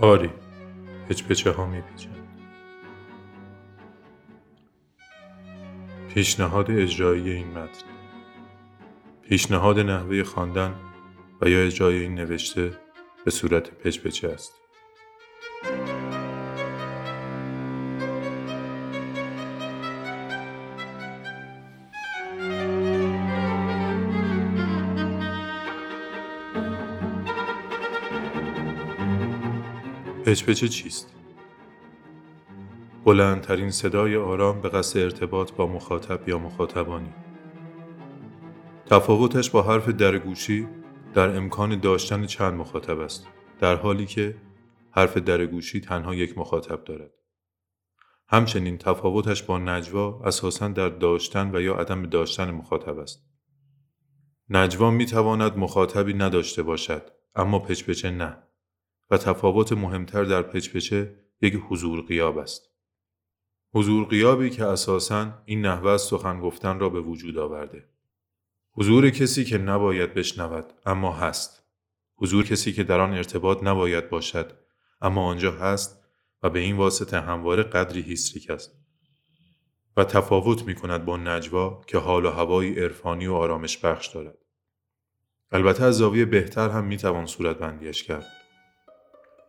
آری پچپچه ها می پیچند. پیشنهاد اجرایی این متن پیشنهاد نحوه خواندن و یا اجرای این نوشته به صورت پچپچه است پچپچه چیست؟ بلندترین صدای آرام به قصد ارتباط با مخاطب یا مخاطبانی. تفاوتش با حرف درگوشی در امکان داشتن چند مخاطب است در حالی که حرف درگوشی تنها یک مخاطب دارد. همچنین تفاوتش با نجوا اساسا در داشتن و یا عدم داشتن مخاطب است. نجوا می تواند مخاطبی نداشته باشد اما پچپچه نه. و تفاوت مهمتر در پچپچه یک حضور قیاب است. حضور قیابی که اساساً این نحوه از سخن گفتن را به وجود آورده. حضور کسی که نباید بشنود اما هست. حضور کسی که در آن ارتباط نباید باشد اما آنجا هست و به این واسطه همواره قدری هیستریک است. و تفاوت می کند با نجوا که حال و هوایی عرفانی و آرامش بخش دارد. البته از زاویه بهتر هم می توان صورت بندیش کرد.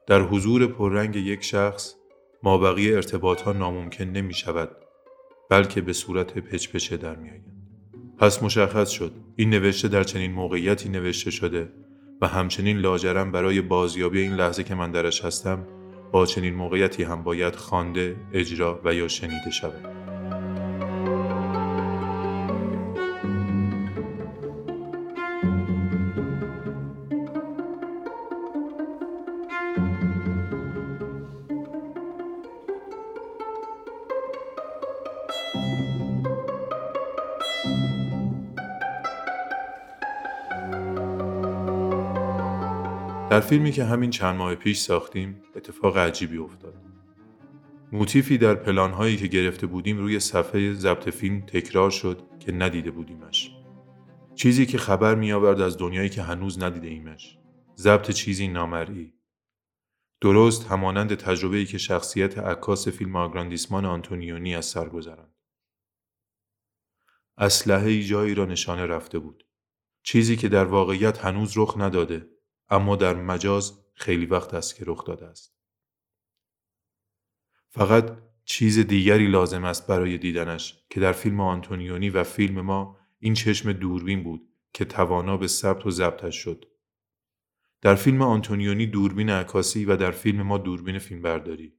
در حضور پررنگ یک شخص مابقی ارتباط ها ناممکن نمی شود بلکه به صورت پچپچه در می آید. پس مشخص شد این نوشته در چنین موقعیتی نوشته شده و همچنین لاجرم برای بازیابی این لحظه که من درش هستم با چنین موقعیتی هم باید خوانده، اجرا و یا شنیده شود. در فیلمی که همین چند ماه پیش ساختیم اتفاق عجیبی افتاد. موتیفی در پلانهایی که گرفته بودیم روی صفحه ضبط فیلم تکرار شد که ندیده بودیمش. چیزی که خبر می آورد از دنیایی که هنوز ندیده ایمش. ضبط چیزی نامرئی. درست همانند تجربه‌ای که شخصیت عکاس فیلم آگراندیسمان آنتونیونی از سر گذراند. اسلحه جایی را نشانه رفته بود. چیزی که در واقعیت هنوز رخ نداده اما در مجاز خیلی وقت است که رخ داده است. فقط چیز دیگری لازم است برای دیدنش که در فیلم آنتونیونی و فیلم ما این چشم دوربین بود که توانا به ثبت و ضبطش شد. در فیلم آنتونیونی دوربین عکاسی و در فیلم ما دوربین فیلمبرداری.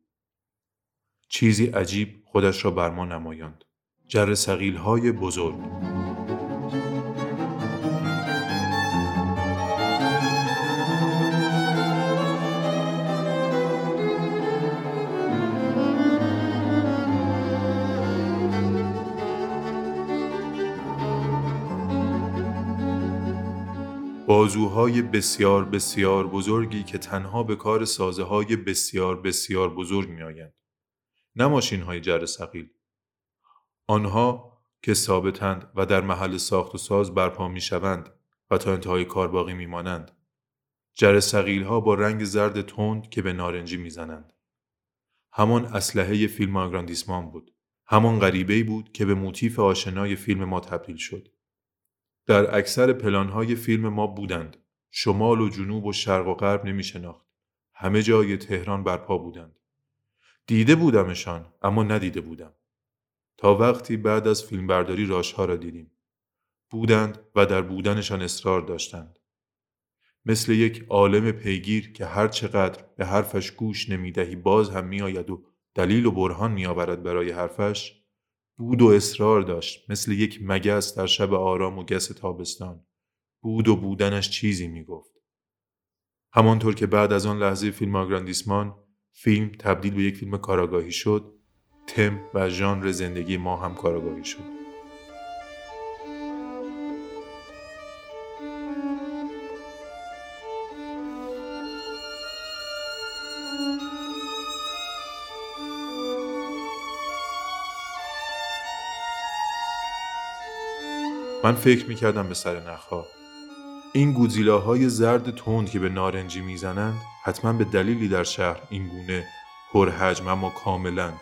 چیزی عجیب خودش را بر ما نمایاند. جر سقیل های بزرگ. بازوهای بسیار بسیار بزرگی که تنها به کار سازه های بسیار بسیار بزرگ می آیند. نه ماشین های جر سقیل. آنها که ثابتند و در محل ساخت و ساز برپا می شوند و تا انتهای کار باقی می مانند. جر سقیل ها با رنگ زرد تند که به نارنجی می زنند. همان اسلحه فیلم آگراندیسمان بود. همان غریبه بود که به موتیف آشنای فیلم ما تبدیل شد. در اکثر پلانهای فیلم ما بودند. شمال و جنوب و شرق و غرب نمی شناخت. همه جای تهران برپا بودند. دیده بودمشان اما ندیده بودم. تا وقتی بعد از فیلمبرداری راشها را دیدیم. بودند و در بودنشان اصرار داشتند. مثل یک عالم پیگیر که هر چقدر به حرفش گوش نمی‌دهی باز هم میآید و دلیل و برهان میآورد برای حرفش بود و اصرار داشت مثل یک مگس در شب آرام و گس تابستان. بود و بودنش چیزی می‌گفت. همانطور که بعد از آن لحظه فیلم آگراندیسمان فیلم تبدیل به یک فیلم کاراگاهی شد تم و ژانر زندگی ما هم کاراگاهی شد. من فکر می‌کردم به سر نخها این گوزیلاهای زرد تند که به نارنجی می‌زنند حتما به دلیلی در شهر این گونه پرحجم اما کاملا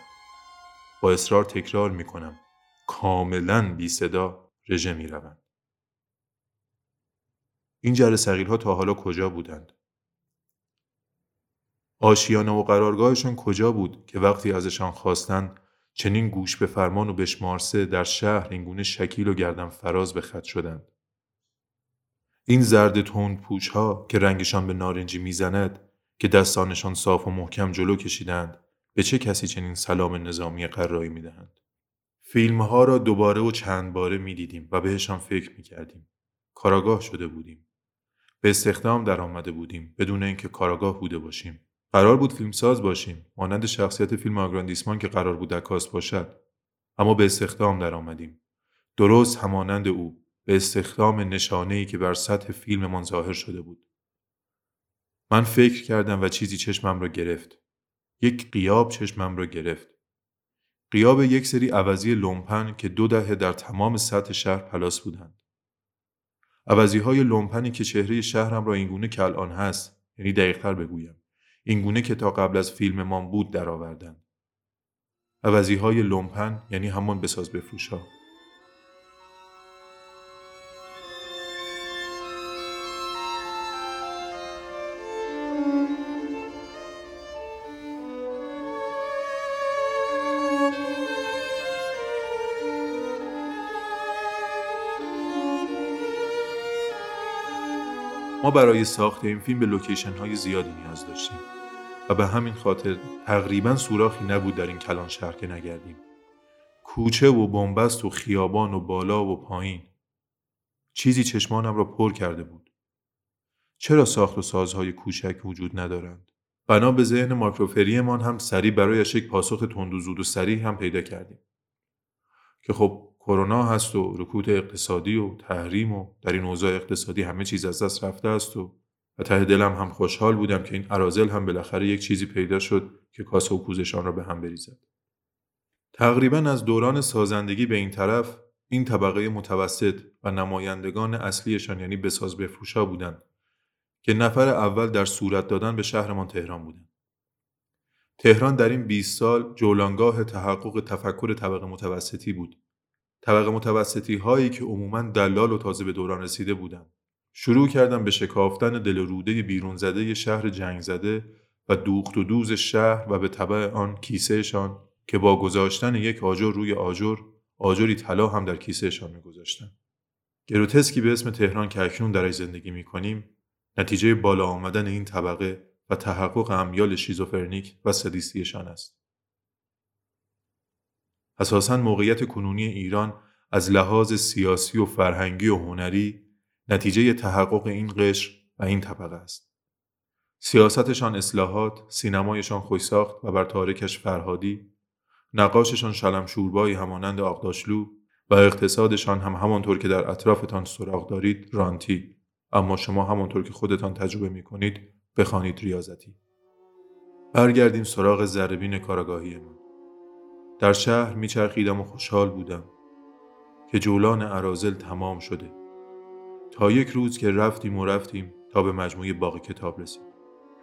با اصرار تکرار می‌کنم کاملا بی صدا رژه می روند. این جر سقیل ها تا حالا کجا بودند؟ آشیانه و قرارگاهشان کجا بود که وقتی ازشان خواستند چنین گوش به فرمان و بشمارسه در شهر اینگونه شکیل و گردن فراز به خط شدند. این زرد تند پوش ها که رنگشان به نارنجی می‌زند که دستانشان صاف و محکم جلو کشیدند به چه کسی چنین سلام نظامی قرایی می‌دهند فیلم ها را دوباره و چند باره می دیدیم و بهشان فکر می کردیم. کاراگاه شده بودیم. به استخدام در آمده بودیم بدون اینکه کاراگاه بوده باشیم. قرار بود فیلمساز باشیم مانند شخصیت فیلم آگراندیسمان که قرار بود عکاس باشد اما به استخدام در آمدیم. درست همانند او به استخدام نشانه ای که بر سطح فیلممان ظاهر شده بود. من فکر کردم و چیزی چشمم را گرفت. یک غیاب چشمم را گرفت. غیاب یک سری عوضی لومپن که دو دهه در تمام سطح شهر پلاس بودند. عوضی های لومپنی که چهره شهرم را اینگونه که الان هست یعنی دقیقتر بگویم اینگونه که تا قبل از فیلممان بود درآوردند. عوضی های لومپن یعنی همان بساز بفروش ها. ما برای ساخت این فیلم به لوکیشن های زیادی نیاز داشتیم و به همین خاطر تقریبا سوراخی نبود در این کلان شهر که نگردیم. کوچه و بنبست و خیابان و بالا و پایین. چیزی چشمانم را پر کرده بود. چرا ساخت و سازهای کوچک وجود ندارند؟ بنا به ذهن ماکروفریمان هم سریع برایش یک پاسخ تند و زود و سریع هم پیدا کردیم. که خب کرونا هست و رکود اقتصادی و تحریم و در این اوضاع اقتصادی همه چیز از دست رفته است و و ته دلم هم خوشحال بودم که این عرازل هم بالاخره یک چیزی پیدا شد که کاسه و کوزشان را به هم بریزد. تقریبا از دوران سازندگی به این طرف این طبقه متوسط و نمایندگان اصلیشان یعنی بساز بفروشا بودند که نفر اول در صورت دادن به شهرمان تهران بودند. تهران در این 20 سال جولانگاه تحقق تفکر طبقه متوسطی بود طبقه متوسطی هایی که عموما دلال و تازه به دوران رسیده بودند. شروع کردم به شکافتن دل روده بیرون زده شهر جنگ زده و دوخت و دوز شهر و به طبع آن کیسهشان که با گذاشتن یک آجر روی آجر آجری طلا هم در کیسهشان میگذاشتن. گروتسکی به اسم تهران که اکنون درش زندگی می کنیم نتیجه بالا آمدن این طبقه و تحقق امیال شیزوفرنیک و سدیستیشان است. اساسا موقعیت کنونی ایران از لحاظ سیاسی و فرهنگی و هنری نتیجه تحقق این قشر و این طبقه است. سیاستشان اصلاحات، سینمایشان خوشساخت و بر تارکش فرهادی، نقاششان شلم شوربایی همانند آقداشلو و اقتصادشان هم همانطور که در اطرافتان سراغ دارید رانتی اما شما همانطور که خودتان تجربه می کنید بخوانید ریاضتی. برگردیم سراغ زربین کاراگاهی ما. در شهر میچرخیدم و خوشحال بودم که جولان عرازل تمام شده یک روز که رفتیم و رفتیم تا به مجموعه باقی کتاب رسید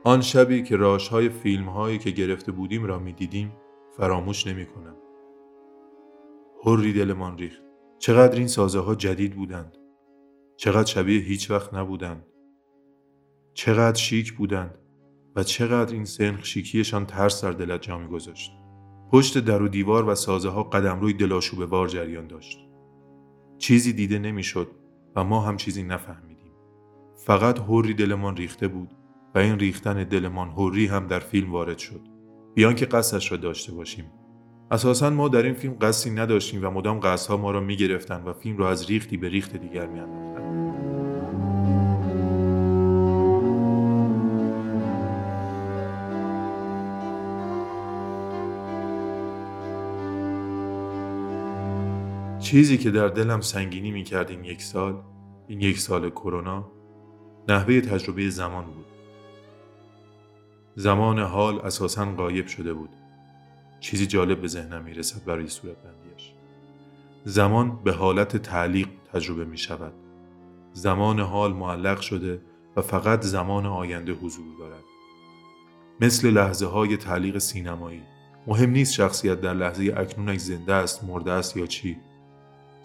آن شبی که راشهای فیلم هایی که گرفته بودیم را می‌دیدیم فراموش نمی کنم. هری دلمان ریخت. چقدر این سازه ها جدید بودند. چقدر شبیه هیچ وقت نبودند. چقدر شیک بودند و چقدر این سنخ شیکیشان ترس در دلت جا می گذاشت. پشت در و دیوار و سازه ها قدم روی دلاشوب بار جریان داشت. چیزی دیده نمی‌شد و ما هم چیزی نفهمیدیم. فقط هوری دلمان ریخته بود و این ریختن دلمان هوری هم در فیلم وارد شد. بیان که قصدش را داشته باشیم. اساسا ما در این فیلم قصدی نداشتیم و مدام قصدها ما را می‌گرفتند و فیلم را از ریختی به ریخت دیگر میانداختند. چیزی که در دلم سنگینی می کرد این یک سال این یک سال کرونا نحوه تجربه زمان بود. زمان حال اساسا قایب شده بود. چیزی جالب به ذهنم می رسد برای صورت بندیش زمان به حالت تعلیق تجربه می شود زمان حال معلق شده و فقط زمان آینده حضور دارد. مثل لحظه های تعلیق سینمایی. مهم نیست شخصیت در لحظه اکنونش زنده است مرده است یا چی.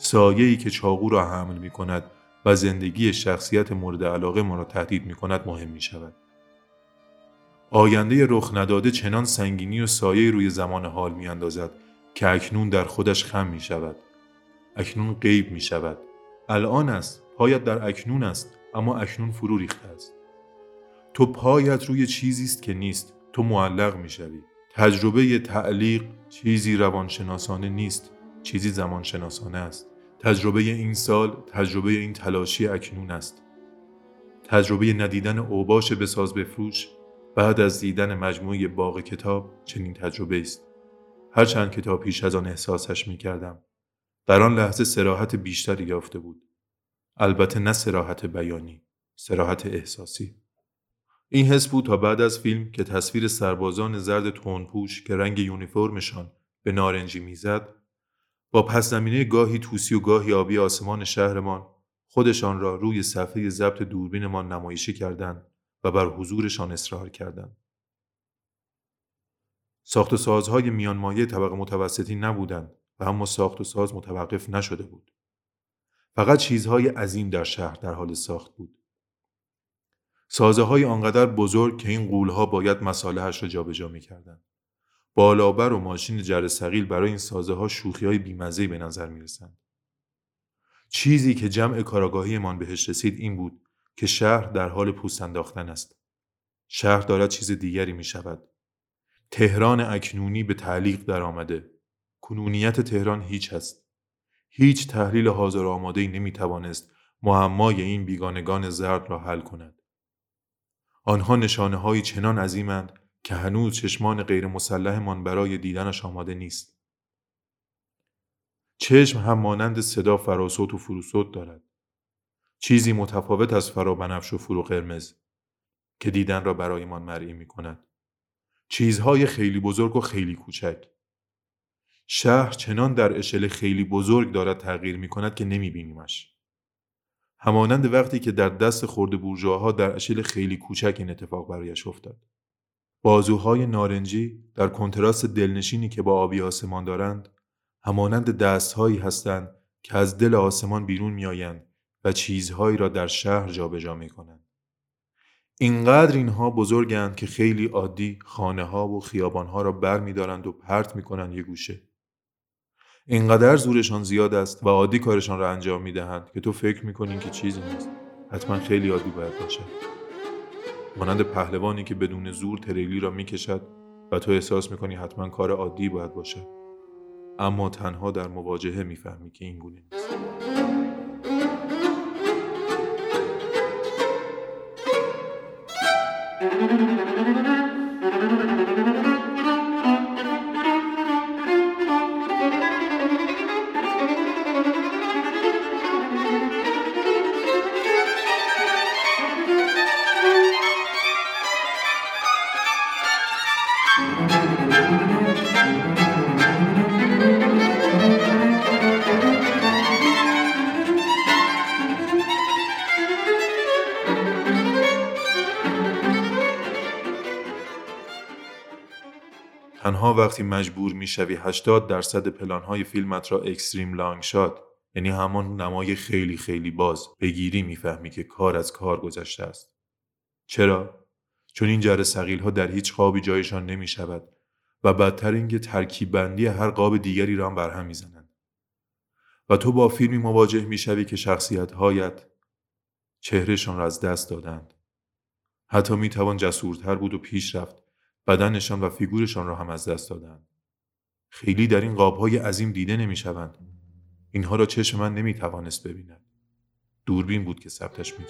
سایه‌ای که چاقو را حمل می کند و زندگی شخصیت مورد علاقه ما را تهدید می کند مهم می شود. آینده رخ نداده چنان سنگینی و سایه روی زمان حال می اندازد که اکنون در خودش خم می شود. اکنون غیب می شود. الان است. پایت در اکنون است. اما اکنون فرو ریخته است. تو پایت روی چیزی است که نیست. تو معلق می شوی. تجربه تعلیق چیزی روانشناسانه نیست. چیزی زمانشناسانه است. تجربه این سال تجربه این تلاشی اکنون است. تجربه ندیدن اوباش به ساز بفروش بعد از دیدن مجموعه باغ کتاب چنین تجربه است. هرچند کتاب پیش از آن احساسش می کردم. در آن لحظه سراحت بیشتری یافته بود. البته نه سراحت بیانی، سراحت احساسی. این حس بود تا بعد از فیلم که تصویر سربازان زرد تونپوش که رنگ یونیفرمشان به نارنجی می‌زد با پس زمینه گاهی توسی و گاهی آبی آسمان شهرمان خودشان را روی صفحه ضبط دوربینمان نمایشی کردند و بر حضورشان اصرار کردند. ساخت و سازهای میانمایه طبق متوسطی نبودند و اما ساخت و ساز متوقف نشده بود. فقط چیزهای عظیم در شهر در حال ساخت بود. سازه های آنقدر بزرگ که این قولها باید مسالهش را جابجا می‌کردند. بالابر و ماشین جر سقیل برای این سازه ها شوخی های بیمزهی به نظر می رسند. چیزی که جمع کاراگاهیمان بهش رسید این بود که شهر در حال پوست انداختن است. شهر دارد چیز دیگری می شود. تهران اکنونی به تعلیق در آمده. کنونیت تهران هیچ است. هیچ تحلیل حاضر آماده نمی توانست معمای این بیگانگان زرد را حل کند. آنها نشانه های چنان عظیمند که هنوز چشمان غیر مسلحمان برای دیدنش آماده نیست. چشم هم مانند صدا فراسوت و فروسوت دارد. چیزی متفاوت از فرابنفش و فرو قرمز که دیدن را برایمان مرئی می کند. چیزهای خیلی بزرگ و خیلی کوچک. شهر چنان در اشل خیلی بزرگ دارد تغییر می کند که نمی بینیمش. همانند وقتی که در دست خورده بورژواها در اشل خیلی کوچک این اتفاق برایش افتاد. بازوهای نارنجی در کنتراست دلنشینی که با آبی آسمان دارند همانند دستهایی هستند که از دل آسمان بیرون میآیند و چیزهایی را در شهر جابجا می کنند. اینقدر اینها بزرگند که خیلی عادی خانه ها و خیابان ها را بر می دارند و پرت می کنند یه گوشه. اینقدر زورشان زیاد است و عادی کارشان را انجام می دهند که تو فکر می کنین که چیزی نیست. حتما خیلی عادی باید باشد. مانند پهلوانی که بدون زور تریلی را می‌کشد و تو احساس می‌کنی حتما کار عادی باید باشد. اما تنها در مواجهه می‌فهمی که این گونه نیست. تنها وقتی مجبور می‌شوی 80 درصد پلانهای فیلمت را اکستریم لانگ شات یعنی همان نمای خیلی خیلی باز بگیری می‌فهمی که کار از کار گذشته است. چرا؟ چون این جر سقیل ها در هیچ قابی جایشان نمی شود و بدتر اینکه ترکیب بندی هر قاب دیگری را هم برهم می‌زنند. و تو با فیلمی مواجه می‌شوی که شخصیت هایت چهرهشان را از دست دادند. حتی می توان جسورتر بود و پیش رفت. بدنشان و فیگورشان را هم از دست دادند. خیلی در این قابهای عظیم دیده نمی شوند. اینها را چشم من نمی توانست ببیند. دوربین بود که ثبتش می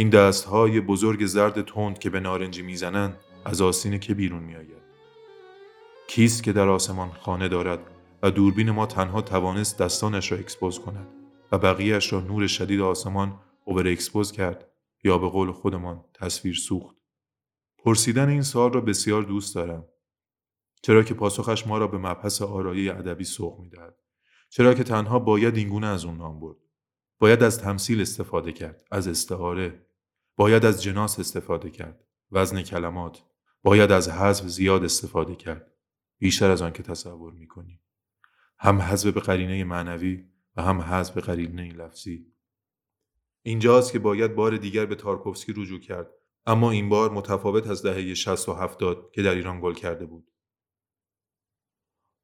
این دستهای بزرگ زرد تند که به نارنجی می‌زنند از آستین که بیرون میآید کیست که در آسمان خانه دارد و دوربین ما تنها توانست دستانش را expose کند و بقیهش را نور شدید آسمان over expose کرد یا به قول خودمان تصویر سوخت. پرسیدن این سوال را بسیار دوست دارم. چرا که پاسخش ما را به مبحث آرایه ادبی سوق می‌دهد. چرا که تنها باید اینگونه از اون نام برد. باید از تمثیل استفاده کرد، از استعاره. باید از جناس استفاده کرد، وزن کلمات. باید از حذف زیاد استفاده کرد. بیشتر از آن که تصور می‌کنی. هم حذف به قرینه معنوی و هم حذف به قرینه لفظی. اینجاست که باید بار دیگر به تارکوفسکی رجوع کرد اما این بار متفاوت از دهه 60 و 70 که در ایران گل کرده بود.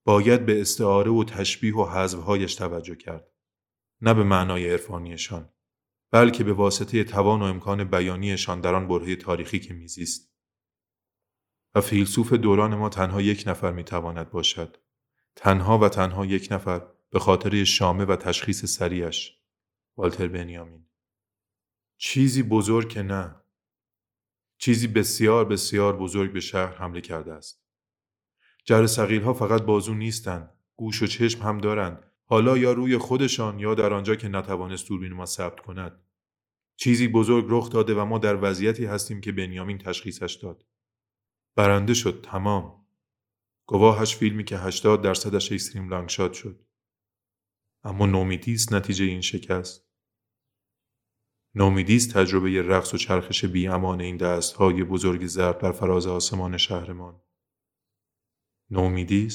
باید به استعاره و تشبیه و حذفهایش توجه کرد. نه به معنای عرفانیشان بلکه به واسطه توان و امکان بیانیشان در آن برهه تاریخی که میزیست. و فیلسوف دوران ما تنها یک نفر می‌تواند باشد. تنها و تنها یک نفر به خاطر شامه و تشخیص سریش. والتر بنیامین. چیزی بزرگ که نه. چیزی بسیار بسیار بزرگ به شهر حمله کرده است. جر فقط بازو نیستند. گوش و چشم هم دارند. حالا یا روی خودشان یا در آنجا که نتوانست دوربین ما ثبت کند. چیزی بزرگ رخ داده و ما در وضعیتی هستیم که بنیامین تشخیصش داد. برنده شد تمام. گواهش فیلمی که 80 درصدش ایستریم لانگشات شد. اما نومیدی نتیجه این شکست. نومیدی است تجربه رقص و چرخش بی امان این دست های بزرگ زرد بر فراز آسمان شهرمان. نومیدی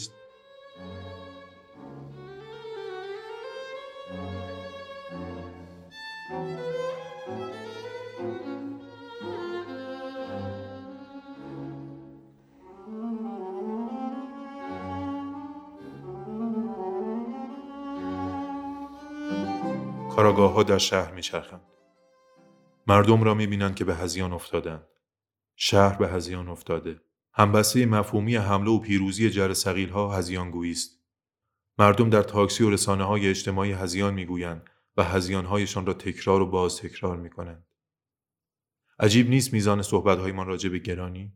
کاراگاه ها در شهر میچرخند. مردم را می‌بینند که به هزیان افتادند. شهر به هزیان افتاده. همبسته مفهومی حمله و پیروزی جر سقیل ها هزیان است. مردم در تاکسی و رسانه های اجتماعی هزیان می‌گویند و هزیان هایشان را تکرار و باز تکرار می کنند. عجیب نیست میزان صحبت هایمان راجع به گرانی؟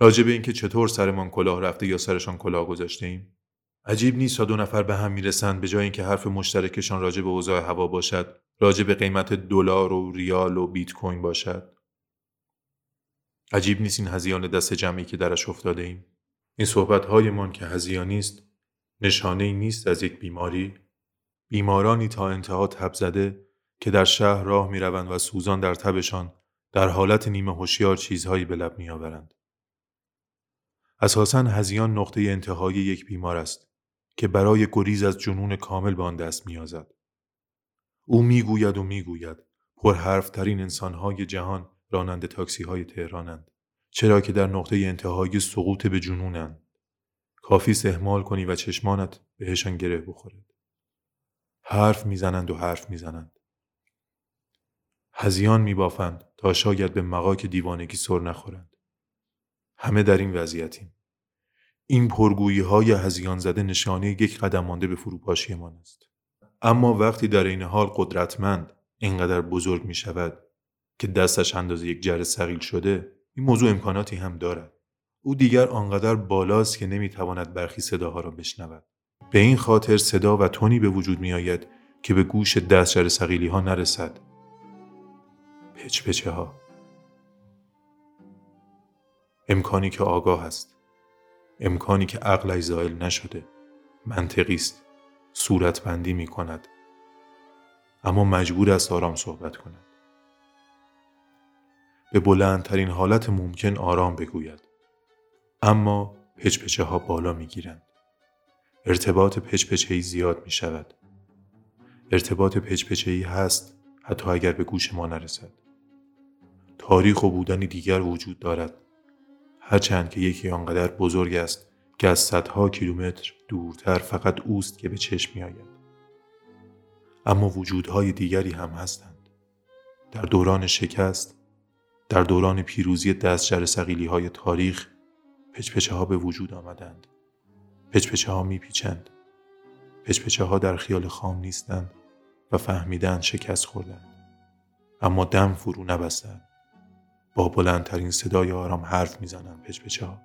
راجع به اینکه چطور سرمان کلاه رفته یا سرشان کلاه گذاشته ایم؟ عجیب نیست تا دو نفر به هم می‌رسند به جای اینکه حرف مشترکشان راجع به اوضاع هوا باشد راجع به قیمت دلار و ریال و بیت کوین باشد. عجیب نیست این هزیان دست جمعی که درش افتاده ایم. این صحبت هایمان که هزیانی است نشانه ای نیست از یک بیماری. بیمارانی تا انتها تب زده که در شهر راه می روند و سوزان در تبشان در حالت نیمه هوشیار چیزهایی به لب می آورند. اساساً هزیان نقطه انتهای یک بیمار است. که برای گریز از جنون کامل به آن دست میازد. او می‌گوید و می‌گوید پرحرفترین انسانهای جهان راننده تاکسی های تهرانند چرا که در نقطه انتهای سقوط به جنونند کافی سهمال کنی و چشمانت بهشان گره بخورد. حرف می‌زنند و حرف می‌زنند. هزیان میبافند تا شاید به مقاک دیوانگی سر نخورند. همه در این وضعیتیم. این پرگویی های هزیان زده نشانه یک قدم مانده به فروپاشیمان است. اما وقتی در این حال قدرتمند اینقدر بزرگ می شود که دستش اندازه یک جر سقیل شده این موضوع امکاناتی هم دارد. او دیگر آنقدر بالاست که نمی‌تواند برخی صداها را بشنود. به این خاطر صدا و تونی به وجود می آید که به گوش دستجر سقیلی ها نرسد. پچ پچه ها. امکانی که آگاه است. امکانی که عقلش زائل نشده منطقی است. صورتبندی می کند اما مجبور است آرام صحبت کند. به بلندترین حالت ممکن آرام بگوید. اما پچپچه ها بالا می گیرند ارتباط پچپچه زیاد می شود ارتباط پچپچه هست حتی اگر به گوش ما نرسد. تاریخ و بودنی دیگر وجود دارد. هرچند که یکی آنقدر بزرگ است که از صدها کیلومتر دورتر فقط اوست که به چشم می آید. اما وجودهای دیگری هم هستند. در دوران شکست، در دوران پیروزی دستجر سقیلی های تاریخ، پچپچه ها به وجود آمدند. پچپچه ها می پیچند. پچپچه ها در خیال خام نیستند و فهمیدن شکست خوردند. اما دم فرو نبستند. با بلندترین صدای آرام حرف می‌زنن پچپچه ها.